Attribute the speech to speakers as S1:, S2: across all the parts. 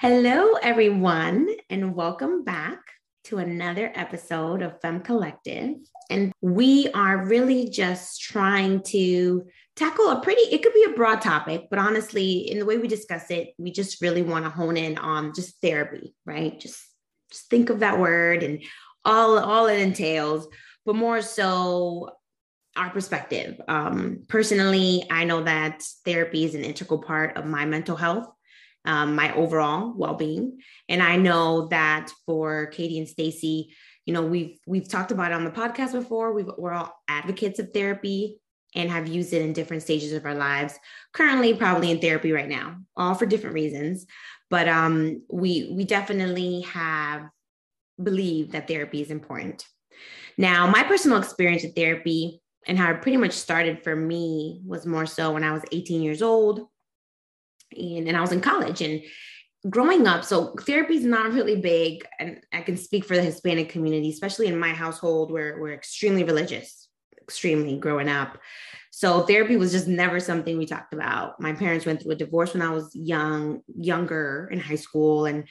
S1: Hello, everyone, and welcome back to another episode of Femme Collective. And we are really just trying to tackle a pretty, it could be a broad topic, but honestly, in the way we discuss it, we just really want to hone in on just therapy, right? Just, just think of that word and all, all it entails, but more so our perspective. Um, personally, I know that therapy is an integral part of my mental health um, my overall well-being. And I know that for Katie and Stacy, you know, we've we've talked about it on the podcast before. we are all advocates of therapy and have used it in different stages of our lives. Currently, probably in therapy right now, all for different reasons. But um, we we definitely have believed that therapy is important. Now, my personal experience with therapy and how it pretty much started for me was more so when I was 18 years old and, and I was in college and growing up so therapy is not really big and i can speak for the hispanic community especially in my household where we're extremely religious extremely growing up. So therapy was just never something we talked about. My parents went through a divorce when i was young younger in high school and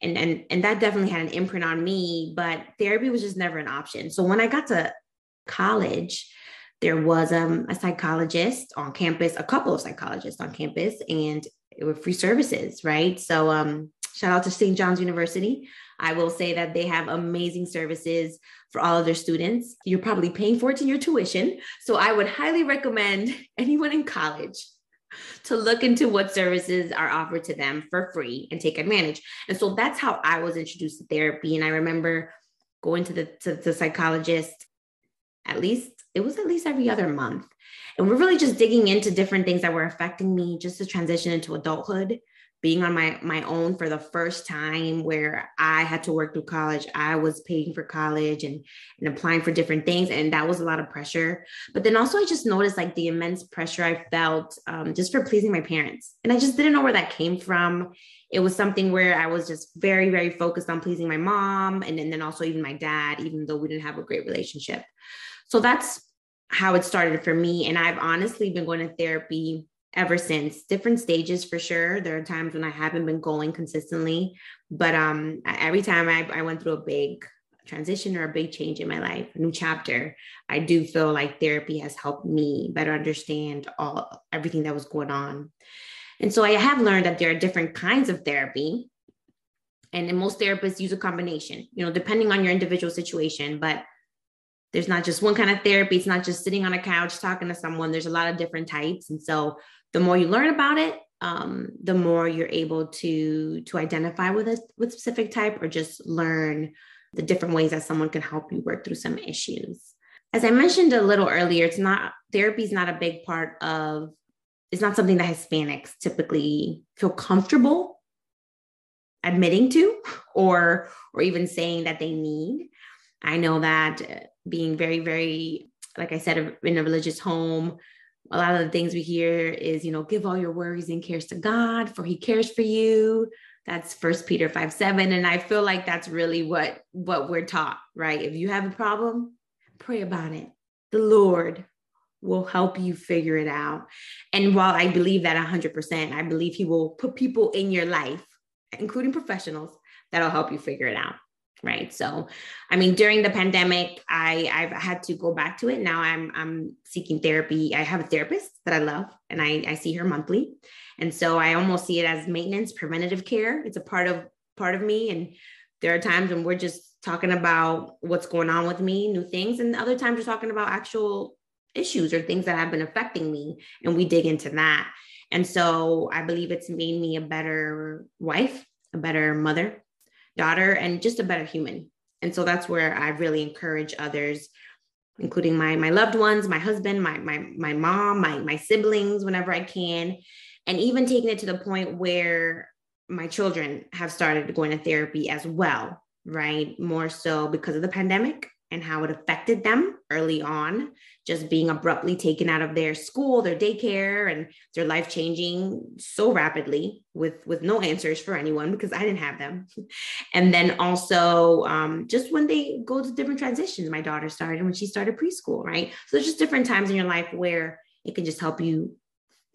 S1: and and, and that definitely had an imprint on me but therapy was just never an option. So when i got to college there was um, a psychologist on campus, a couple of psychologists on campus, and were free services, right? So um, shout out to St. John's University. I will say that they have amazing services for all of their students. You're probably paying for it in your tuition. So I would highly recommend anyone in college to look into what services are offered to them for free and take advantage. And so that's how I was introduced to therapy. And I remember going to the to the psychologist at least it was at least every other month. And we're really just digging into different things that were affecting me just to transition into adulthood, being on my my own for the first time where I had to work through college. I was paying for college and, and applying for different things. And that was a lot of pressure. But then also I just noticed like the immense pressure I felt um, just for pleasing my parents. And I just didn't know where that came from. It was something where I was just very, very focused on pleasing my mom and, and then also even my dad, even though we didn't have a great relationship. So that's how it started for me. And I've honestly been going to therapy ever since different stages for sure there are times when i haven't been going consistently but um every time I, I went through a big transition or a big change in my life a new chapter i do feel like therapy has helped me better understand all everything that was going on and so i have learned that there are different kinds of therapy and most therapists use a combination you know depending on your individual situation but there's not just one kind of therapy. It's not just sitting on a couch talking to someone. There's a lot of different types. And so the more you learn about it, um, the more you're able to to identify with a with specific type or just learn the different ways that someone can help you work through some issues. As I mentioned a little earlier, it's not therapy is not a big part of it's not something that Hispanics typically feel comfortable admitting to or or even saying that they need. I know that being very, very, like I said, in a religious home, a lot of the things we hear is, you know, give all your worries and cares to God, for He cares for you. That's First Peter 5 7. And I feel like that's really what what we're taught, right? If you have a problem, pray about it. The Lord will help you figure it out. And while I believe that 100%, I believe He will put people in your life, including professionals, that'll help you figure it out right? So i mean during the pandemic i i've had to go back to it. Now i'm i'm seeking therapy. I have a therapist that i love and i i see her monthly. And so i almost see it as maintenance preventative care. It's a part of part of me. And there are times when we're just talking about what's going on with me new things. And other times we're talking about actual issues or things that have been affecting me. And we dig into that. And so i believe it's made me a better wife a better mother daughter and just a better human. And so that's where I really encourage others, including my my loved ones, my husband, my my my mom, my my siblings, whenever I can, and even taking it to the point where my children have started going to therapy as well, right? More so because of the pandemic and how it affected them early on, just being abruptly taken out of their school, their daycare, and their life changing so rapidly with with no answers for anyone because I didn't have them. And then also um, just when they go to different transitions, my daughter started when she started preschool, right? So there's just different times in your life where it can just help you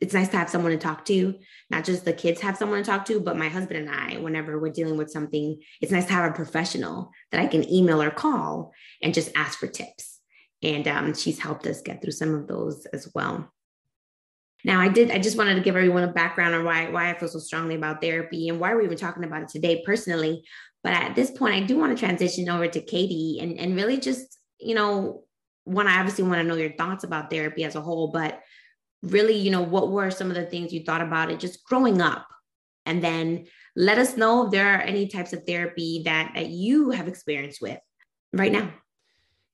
S1: it's nice to have someone to talk to, not just the kids have someone to talk to, but my husband and I, whenever we're dealing with something, it's nice to have a professional that I can email or call and just ask for tips. And um, she's helped us get through some of those as well. Now, I did. I just wanted to give everyone a background on why why I feel so strongly about therapy and why we're even talking about it today personally. But at this point, I do want to transition over to Katie and and really just you know, one I obviously want to know your thoughts about therapy as a whole, but really, you know, what were some of the things you thought about it just growing up? And then let us know if there are any types of therapy that, that you have experience with right now.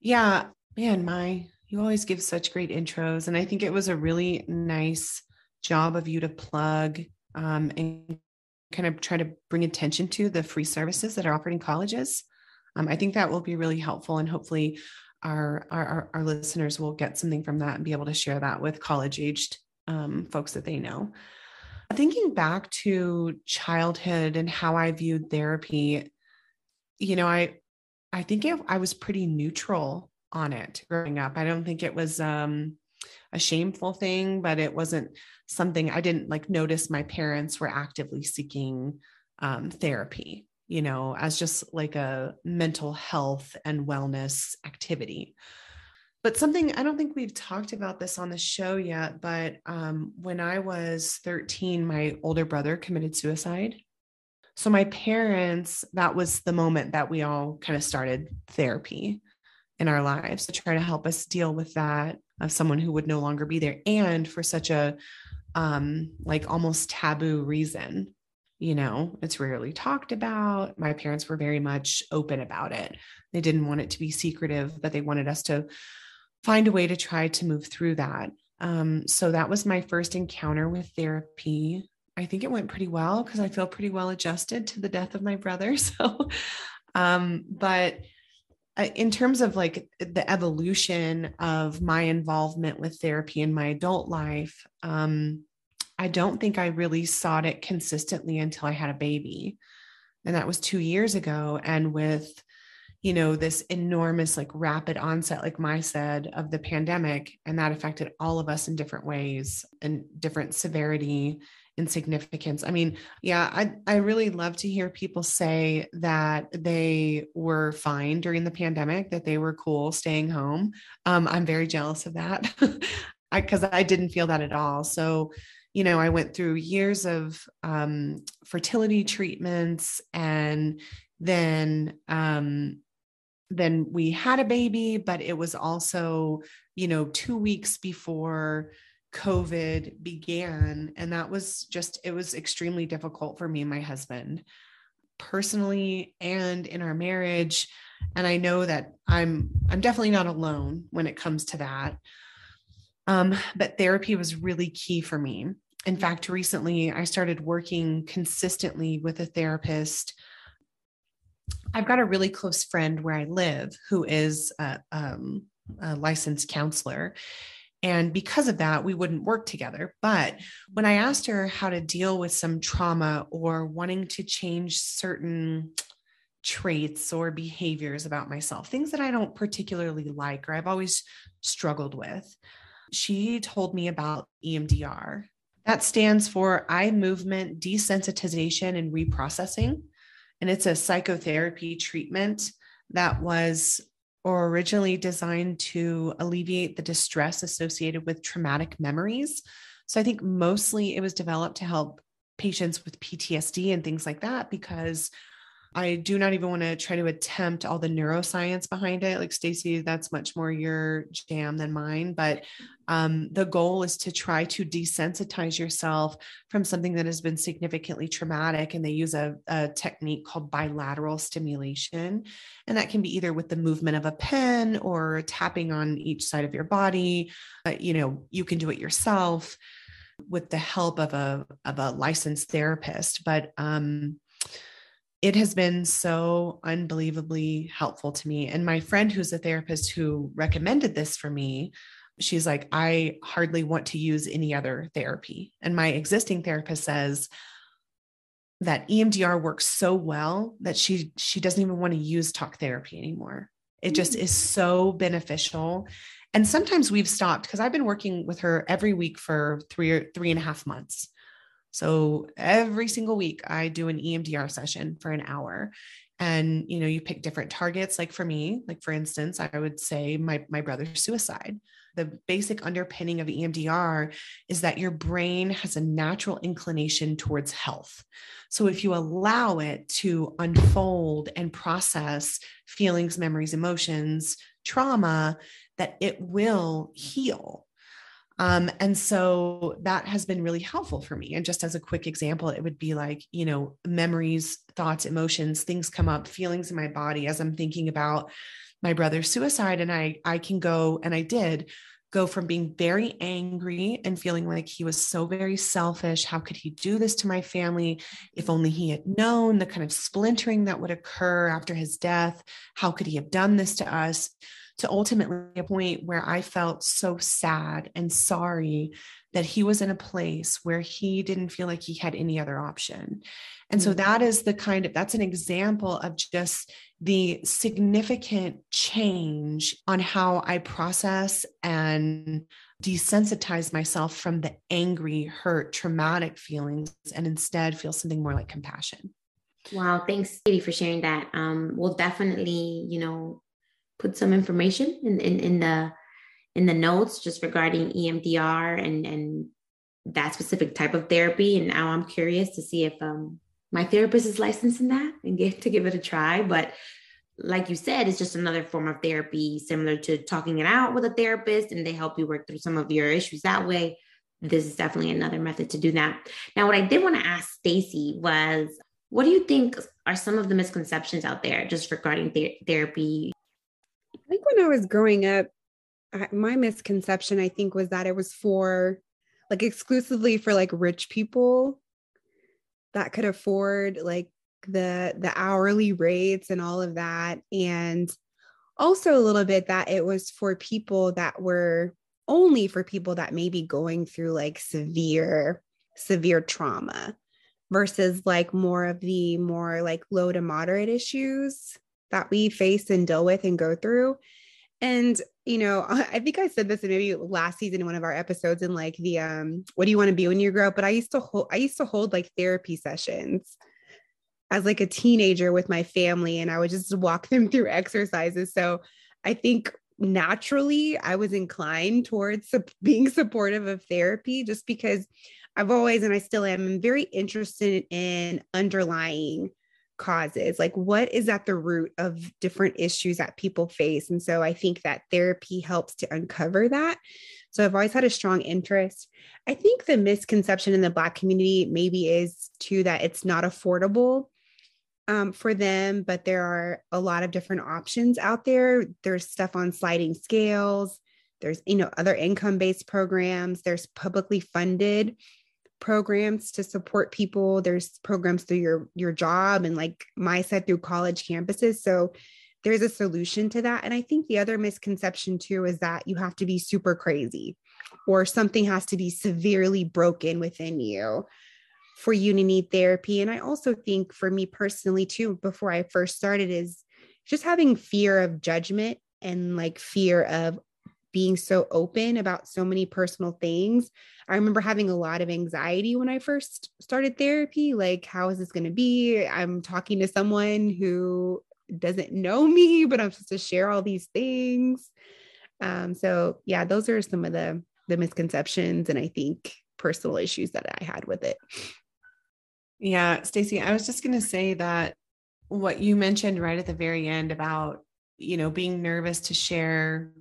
S2: Yeah, man, my, you always give such great intros. And I think it was a really nice job of you to plug um, and kind of try to bring attention to the free services that are offered in colleges. Um, I think that will be really helpful. And hopefully, our, our, our listeners will get something from that and be able to share that with college aged um, folks that they know. Thinking back to childhood and how I viewed therapy, you know, I I think I was pretty neutral on it growing up. I don't think it was um, a shameful thing, but it wasn't something I didn't like notice my parents were actively seeking um, therapy you know, as just like a mental health and wellness activity. But something I don't think we've talked about this on the show yet, but um, when I was 13, my older brother committed suicide. So, my parents, that was the moment that we all kind of started therapy in our lives to try to help us deal with that of someone who would no longer be there and for such a um like almost taboo reason you know it's rarely talked about. My parents were very much open about it. They didn't want it to be secretive but they wanted us to find a way to try to move through that. Um, so that was my first encounter with therapy. I think it went pretty well because i feel pretty well adjusted to the death of my brother. So um, but in terms of like the evolution of my involvement with therapy in my adult life um, I don't think I really sought it consistently until I had a baby. And that was two years ago. And with, you know, this enormous, like rapid onset, like my said, of the pandemic, and that affected all of us in different ways and different severity and significance. I mean, yeah, I, I really love to hear people say that they were fine during the pandemic, that they were cool staying home. Um, I'm very jealous of that. I because I didn't feel that at all. So you know, I went through years of um, fertility treatments and then um, then we had a baby, but it was also, you know, two weeks before COVID began. And that was just, it was extremely difficult for me and my husband personally and in our marriage. And I know that I'm, I'm definitely not alone when it comes to that. Um, but therapy was really key for me in fact, recently I started working consistently with a therapist. I've got a really close friend where I live who is a, um, a licensed counselor. And because of that, we wouldn't work together. But when I asked her how to deal with some trauma or wanting to change certain traits or behaviors about myself, things that I don't particularly like or I've always struggled with, she told me about EMDR. That stands for eye movement desensitization and reprocessing. And it's a psychotherapy treatment that was originally designed to alleviate the distress associated with traumatic memories. So I think mostly it was developed to help patients with PTSD and things like that because I do not even want to try to attempt all the neuroscience behind it. Like Stacy, that's much more your jam than mine. But um, the goal is to try to desensitize yourself from something that has been significantly traumatic. And they use a, a technique called bilateral stimulation. And that can be either with the movement of a pen or tapping on each side of your body. Uh, you know, you can do it yourself with the help of a of a licensed therapist. But um, it has been so unbelievably helpful to me. And my friend, who's a therapist who recommended this for me, she's like, I hardly want to use any other therapy. And my existing therapist says that EMDR works so well that she she doesn't even want to use talk therapy anymore. It just is mm. so beneficial. And sometimes we've stopped because I've been working with her every week for three or three and a half months. So every single week I do an EMDR session for an hour and you know you pick different targets like for me like for instance i would say my my brother's suicide the basic underpinning of EMDR is that your brain has a natural inclination towards health. So if you allow it to unfold and process feelings, memories, emotions, trauma, that it will heal. Um, and so that has been really helpful for me. And just as a quick example, it would be like, you know, memories, thoughts, emotions, things come up, feelings in my body as I'm thinking about my brother's suicide. And I, I can go, and I did go from being very angry and feeling like he was so very selfish. How could he do this to my family? If only he had known the kind of splintering that would occur after his death. How could he have done this to us? To ultimately a point where I felt so sad and sorry that he was in a place where he didn't feel like he had any other option. And so mm. that is the kind of that's an example of just the significant change on how I process and desensitize myself from the angry, hurt, traumatic feelings and instead feel something more like compassion.
S1: Wow, thanks, Katie, for sharing that. Um, we'll definitely, you know, put some information in, in, in the in the notes just regarding EMDR and and that specific type of therapy. And now I'm curious to see if um, my therapist is licensed in that and get to give it a try. But like you said, it's just another form of therapy similar to talking it out with a therapist, and they help you work through some of your issues that way. This is definitely another method to do that. Now, what I did want to ask Stacy was, what do you think are some of the misconceptions out there just regarding therapy?
S3: I think when I was growing up, I, my misconception, I think, was that it was for like exclusively for like rich people that could afford like the the hourly rates and all of that. And also a little bit that it was for people that were only for people that may be going through like severe severe trauma versus like more of the more like low to moderate issues that we face and deal with and go through. And, you know, I think I said this in maybe last season in one of our episodes in like the um what do you want to be when you grow up? But I used to hold I used to hold like therapy sessions as like a teenager with my family and I would just walk them through exercises. So I think naturally I was inclined towards being supportive of therapy just because I've always and I still am very interested in underlying causes like what is at the root of different issues that people face? And so i think that therapy helps to uncover that. So i've always had a strong interest. I think the misconception in the black community maybe is too that it's not affordable um, for them but there are a lot of different options out there. There's stuff on sliding scales. There's you know other income based programs. There's publicly funded programs to support people. There's programs through your your job and like my said through college campuses. So there's a solution to that. And i think the other misconception too is that you have to be super crazy or something has to be severely broken within you for you to need therapy. And i also think for me personally too before i first started is just having fear of judgment and like fear of being so open about so many personal things. I remember having a lot of anxiety when I first started therapy. Like, how is this going to be? I'm talking to someone who doesn't know me, but I'm supposed to share all these things. Um, so yeah, those are some of the the misconceptions and I think personal issues that I had with it.
S2: Yeah, Stacy, I was just going to say that what you mentioned right at the very end about, you know, being nervous to share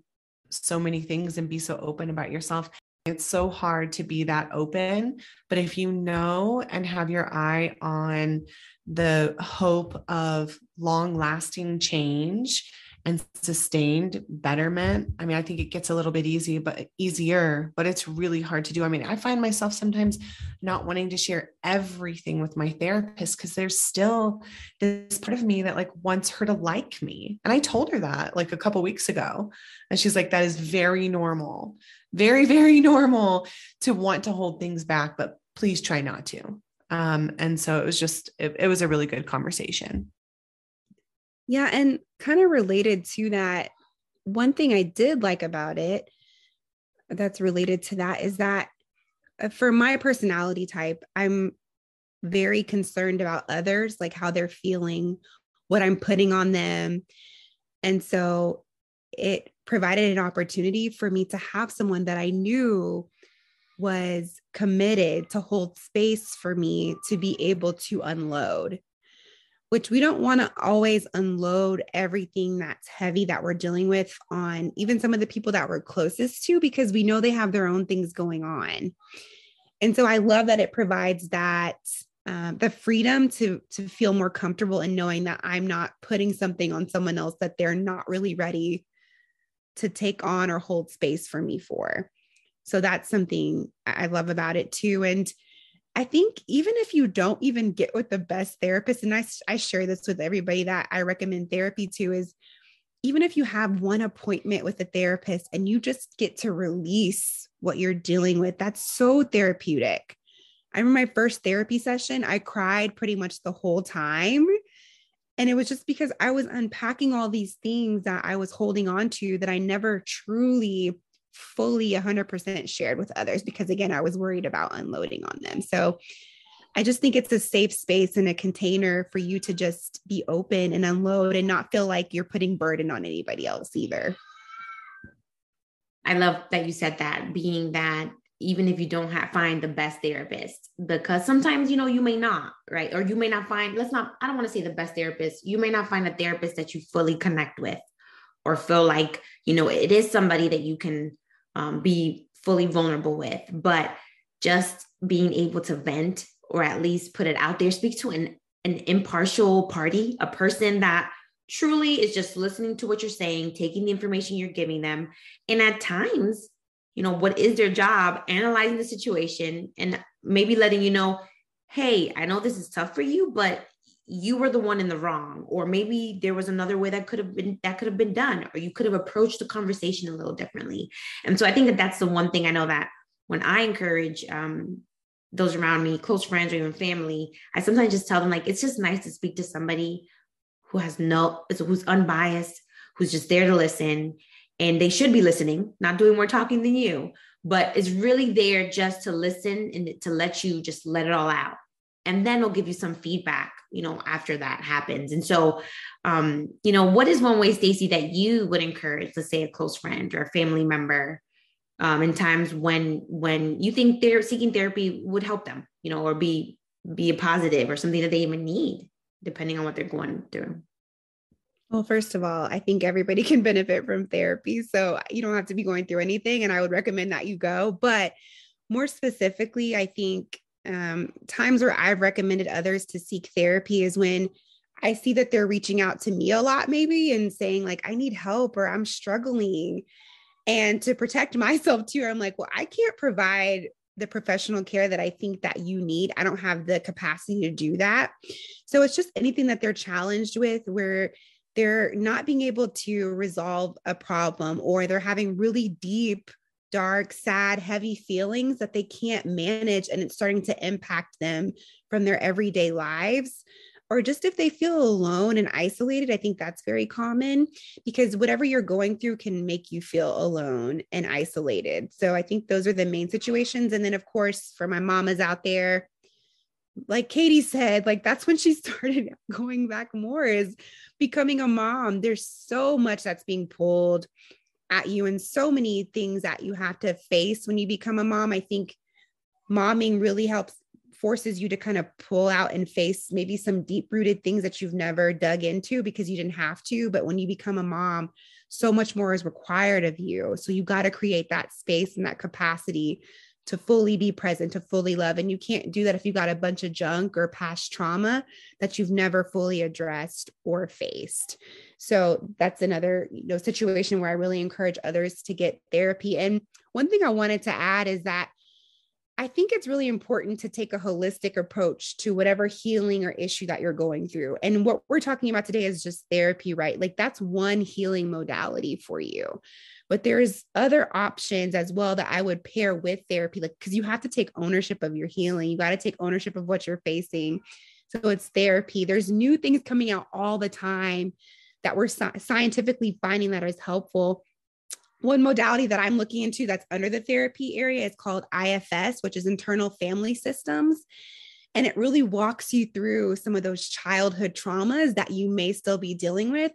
S2: so many things and be so open about yourself. It's so hard to be that open. But if you know and have your eye on the hope of long lasting change and sustained betterment. I mean i think it gets a little bit easy but easier but it's really hard to do. I mean i find myself sometimes not wanting to share everything with my therapist because there's still this part of me that like wants her to like me. And i told her that like a couple weeks ago. And she's like that is very normal very very normal to want to hold things back but please try not to. Um and so it was just it, it was a really good conversation
S3: yeah. And kind of related to that, one thing I did like about it that's related to that is that uh, for my personality type, I'm very concerned about others, like how they're feeling, what I'm putting on them. And so it provided an opportunity for me to have someone that I knew was committed to hold space for me to be able to unload which we don't want to always unload everything that's heavy that we're dealing with on even some of the people that we're closest to because we know they have their own things going on. And so I love that it provides that um, the freedom to to feel more comfortable in knowing that I'm not putting something on someone else that they're not really ready to take on or hold space for me for. So that's something I love about it too. And I think even if you don't even get with the best therapist, and I, I share this with everybody that I recommend therapy to, is even if you have one appointment with a therapist and you just get to release what you're dealing with, that's so therapeutic. I remember my first therapy session, I cried pretty much the whole time. And it was just because I was unpacking all these things that I was holding on to that I never truly fully 100% shared with others because again i was worried about unloading on them. So i just think it's a safe space and a container for you to just be open and unload and not feel like you're putting burden on anybody else either.
S1: I love that you said that being that even if you don't have, find the best therapist because sometimes you know you may not right? Or you may not find let's not i don't want to say the best therapist you may not find a therapist that you fully connect with or feel like you know it is somebody that you can um, be fully vulnerable with, but just being able to vent or at least put it out there, speak to an, an impartial party, a person that truly is just listening to what you're saying, taking the information you're giving them. And at times, you know, what is their job, analyzing the situation and maybe letting you know, hey, I know this is tough for you, but you were the one in the wrong or maybe there was another way that could have been that could have been done or you could have approached the conversation a little differently. And so i think that that's the one thing i know that when i encourage um, those around me close friends or even family i sometimes just tell them like it's just nice to speak to somebody who has no who's unbiased who's just there to listen and they should be listening not doing more talking than you but is really there just to listen and to let you just let it all out and then it'll give you some feedback you know after that happens and so um you know what is one way stacy that you would encourage let's say a close friend or a family member um in times when when you think they're seeking therapy would help them you know or be be a positive or something that they even need depending on what they're going through
S3: well, first of all, I think everybody can benefit from therapy. So you don't have to be going through anything. And I would recommend that you go. But more specifically, I think um, times where I've recommended others to seek therapy is when I see that they're reaching out to me a lot, maybe, and saying, like, I need help or I'm struggling. And to protect myself too, I'm like, well, I can't provide the professional care that I think that you need. I don't have the capacity to do that. So it's just anything that they're challenged with where they're not being able to resolve a problem or they're having really deep dark, sad, heavy feelings that they can't manage and it's starting to impact them from their everyday lives. Or just if they feel alone and isolated, I think that's very common because whatever you're going through can make you feel alone and isolated. So I think those are the main situations. And then, of course, for my mamas out there, like Katie said, like that's when she started going back more is becoming a mom. There's so much that's being pulled at you and so many things that you have to face when you become a mom. I think momming really helps forces you to kind of pull out and face maybe some deep rooted things that you've never dug into because you didn't have to. But when you become a mom, so much more is required of you. So you got to create that space and that capacity to fully be present, to fully love. And you can't do that if you got a bunch of junk or past trauma that you've never fully addressed or faced. So that's another you know situation where I really encourage others to get therapy. And one thing I wanted to add is that I think it's really important to take a holistic approach to whatever healing or issue that you're going through. And what we're talking about today is just therapy, right? Like that's one healing modality for you. But there's other options as well that I would pair with therapy, like because you have to take ownership of your healing. You got to take ownership of what you're facing. So it's therapy. There's new things coming out all the time that we're sci- scientifically finding that is helpful one modality that I'm looking into that's under the therapy area is called IFS, which is internal family systems. And it really walks you through some of those childhood traumas that you may still be dealing with.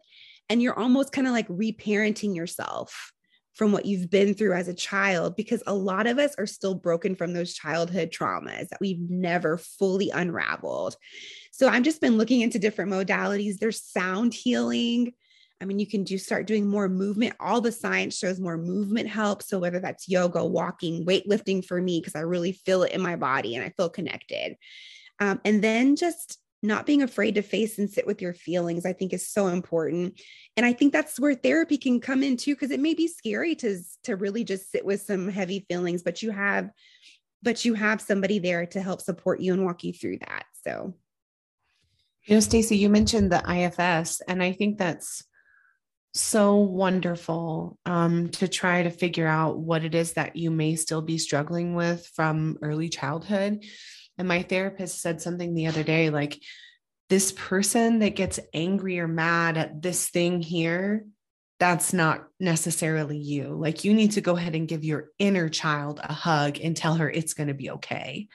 S3: And you're almost kind of like reparenting yourself from what you've been through as a child, because a lot of us are still broken from those childhood traumas that we've never fully unraveled. So I've just been looking into different modalities. There's sound healing, I mean, you can do start doing more movement. All the science shows more movement helps. So whether that's yoga, walking, weightlifting for me, because I really feel it in my body and I feel connected. Um, and then just not being afraid to face and sit with your feelings, I think is so important. And I think that's where therapy can come in too, because it may be scary to, to really just sit with some heavy feelings, but you have, but you have somebody there to help support you and walk you through that. So
S2: you know, Stacy, you mentioned the IFS, and I think that's so wonderful um, to try to figure out what it is that you may still be struggling with from early childhood. And my therapist said something the other day like, this person that gets angry or mad at this thing here, that's not necessarily you. Like, you need to go ahead and give your inner child a hug and tell her it's going to be okay.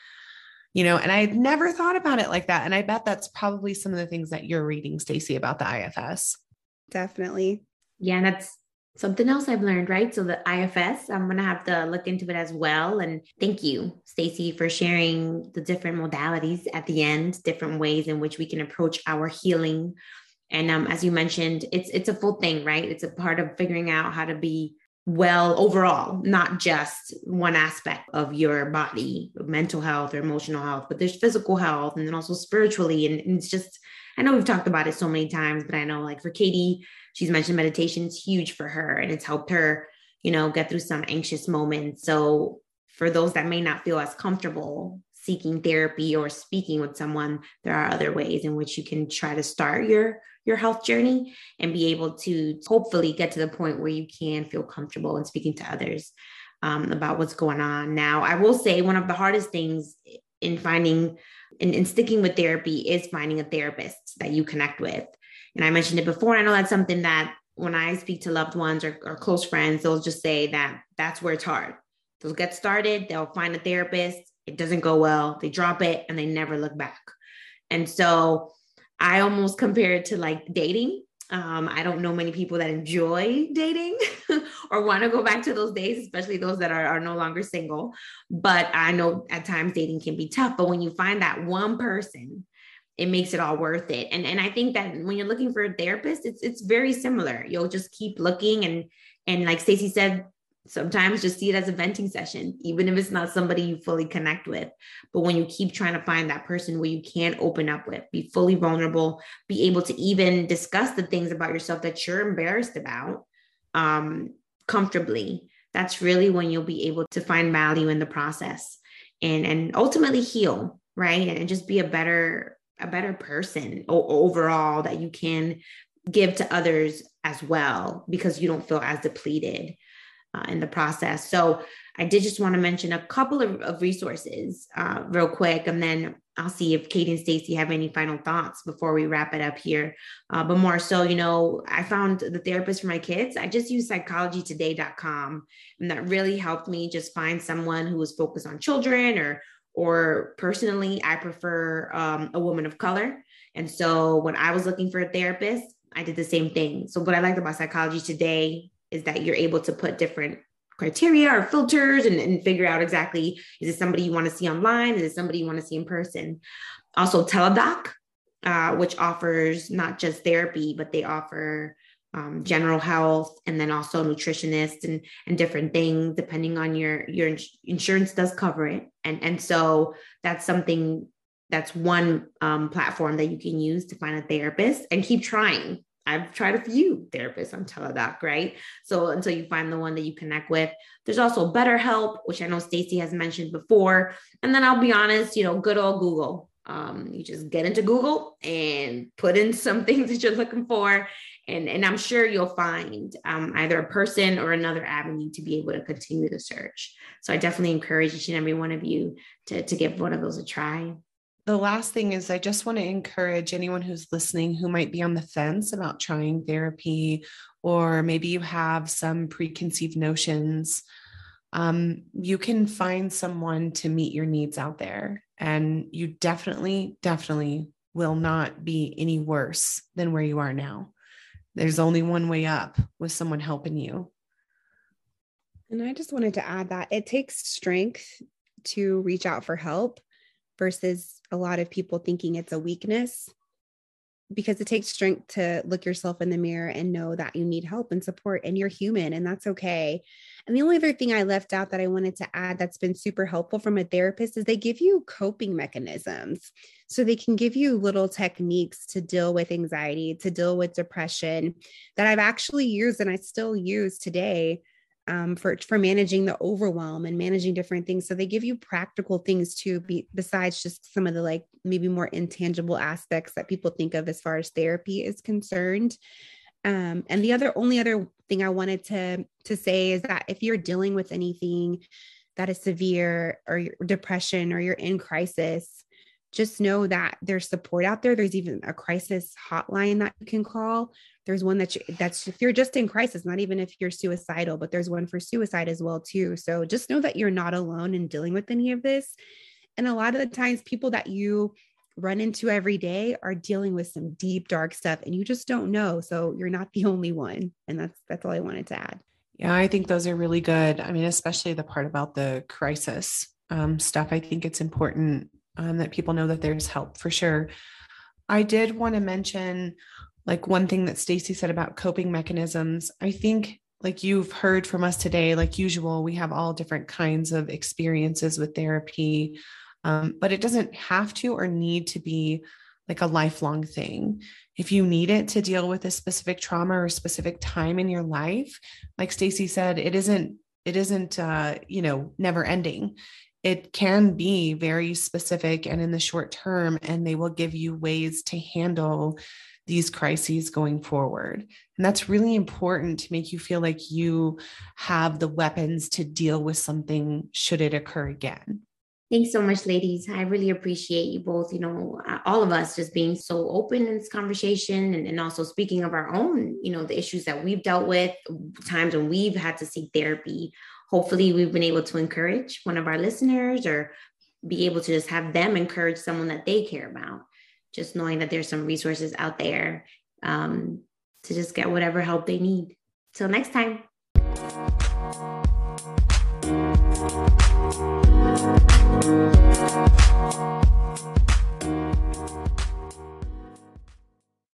S2: You know, and I had never thought about it like that. And I bet that's probably some of the things that you're reading, Stacy, about the IFS.
S3: Definitely.
S1: Yeah, and that's something else I've learned, right? So the IFS, I'm gonna have to look into it as well. And thank you, Stacy, for sharing the different modalities at the end, different ways in which we can approach our healing. And um, as you mentioned, it's it's a full thing, right? It's a part of figuring out how to be well overall, not just one aspect of your body, mental health or emotional health, but there's physical health and then also spiritually. And, and it's just, I know we've talked about it so many times, but I know like for Katie, she's mentioned meditation is huge for her and it's helped her, you know, get through some anxious moments. So for those that may not feel as comfortable seeking therapy or speaking with someone, there are other ways in which you can try to start your your health journey and be able to hopefully get to the point where you can feel comfortable in speaking to others um, about what's going on. Now, I will say one of the hardest things in finding and in sticking with therapy is finding a therapist that you connect with. And I mentioned it before. I know that's something that when I speak to loved ones or, or close friends, they'll just say that that's where it's hard. They'll get started, they'll find a therapist, it doesn't go well, they drop it, and they never look back. And so I almost compare it to like dating. Um, I don't know many people that enjoy dating or want to go back to those days, especially those that are, are no longer single. But I know at times dating can be tough. But when you find that one person it makes it all worth it. And and I think that when you're looking for a therapist, it's it's very similar. You'll just keep looking and and like Stacy said, sometimes just see it as a venting session, even if it's not somebody you fully connect with. But when you keep trying to find that person where you can open up with, be fully vulnerable, be able to even discuss the things about yourself that you're embarrassed about um, comfortably, that's really when you'll be able to find value in the process and and ultimately heal, right? And just be a better a better person overall that you can give to others as well because you don't feel as depleted uh, in the process. So I did just want to mention a couple of, of resources uh, real quick, and then I'll see if Kate and Stacy have any final thoughts before we wrap it up here. Uh, but more so, you know, I found the therapist for my kids. I just use psychologytoday.com, and that really helped me just find someone who was focused on children or or personally, I prefer um, a woman of color. And so when I was looking for a therapist, I did the same thing. So what I liked about psychology today is that you're able to put different criteria or filters and, and figure out exactly is it somebody you want to see online? Is it somebody you want to see in person? Also, Teladoc, uh, which offers not just therapy, but they offer um, general health and then also nutritionists and and different things depending on your your ins- insurance does cover it and and so that's something that's one um, platform that you can use to find a therapist and keep trying I've tried a few therapists on Teladoc, right? So until you find the one that you connect with, there's also BetterHelp, which I know Stacy has mentioned before. And then I'll be honest, you know, good old Google. Um, you just get into Google and put in some things that you're looking for, and and i'm sure you'll find um, either a person or another avenue to be able to continue the search so i definitely encourage each and every one of you to, to give one of those a try
S2: the last thing is I just want to encourage anyone who's listening who might be on the fence about trying therapy, or maybe you have some preconceived notions. Um, you can find someone to meet your needs out there. And you definitely, definitely will not be any worse than where you are now. There's only one way up with someone helping you.
S3: And I just wanted to add that it takes strength to reach out for help versus a lot of people thinking it's a weakness because it takes strength to look yourself in the mirror and know that you need help and support and you're human and that's okay. And the only other thing I left out that I wanted to add that's been super helpful from a therapist is they give you coping mechanisms. So they can give you little techniques to deal with anxiety, to deal with depression that I've actually used and I still use today um, for for managing the overwhelm and managing different things. So they give you practical things too, be, besides just some of the like maybe more intangible aspects that people think of as far as therapy is concerned. Um, and the other only other thing I wanted to to say is that if you're dealing with anything that is severe or depression or you're in crisis, just know that there's support out there. There's even a crisis hotline that you can call. There's one that you, that's if you're just in crisis, not even if you're suicidal, but there's one for suicide as well too. So just know that you're not alone in dealing with any of this. And a lot of the times, people that you run into every day are dealing with some deep dark stuff, and you just don't know. So you're not the only one. And that's that's all I wanted to add.
S2: Yeah, I think those are really good. I mean, especially the part about the crisis um, stuff. I think it's important um, that people know that there's help for sure. I did want to mention like one thing that Stacy said about coping mechanisms. I think like you've heard from us today, like usual, we have all different kinds of experiences with therapy, um, but it doesn't have to or need to be like a lifelong thing. If you need it to deal with a specific trauma or specific time in your life, like Stacy said, it isn't it isn't uh, you know never ending it can be very specific and in the short term, and they will give you ways to handle these crises going forward. And that's really important to make you feel like you have the weapons to deal with something should it occur again.
S1: Thanks so much, ladies. I really appreciate you both, you know, uh, all of us just being so open in this conversation and, and also speaking of our own, you know, the issues that we've dealt with, times when we've had to seek therapy hopefully we've been able to encourage one of our listeners or be able to just have them encourage someone that they care about just knowing that there's some resources out there um, to just get whatever help they need till next time.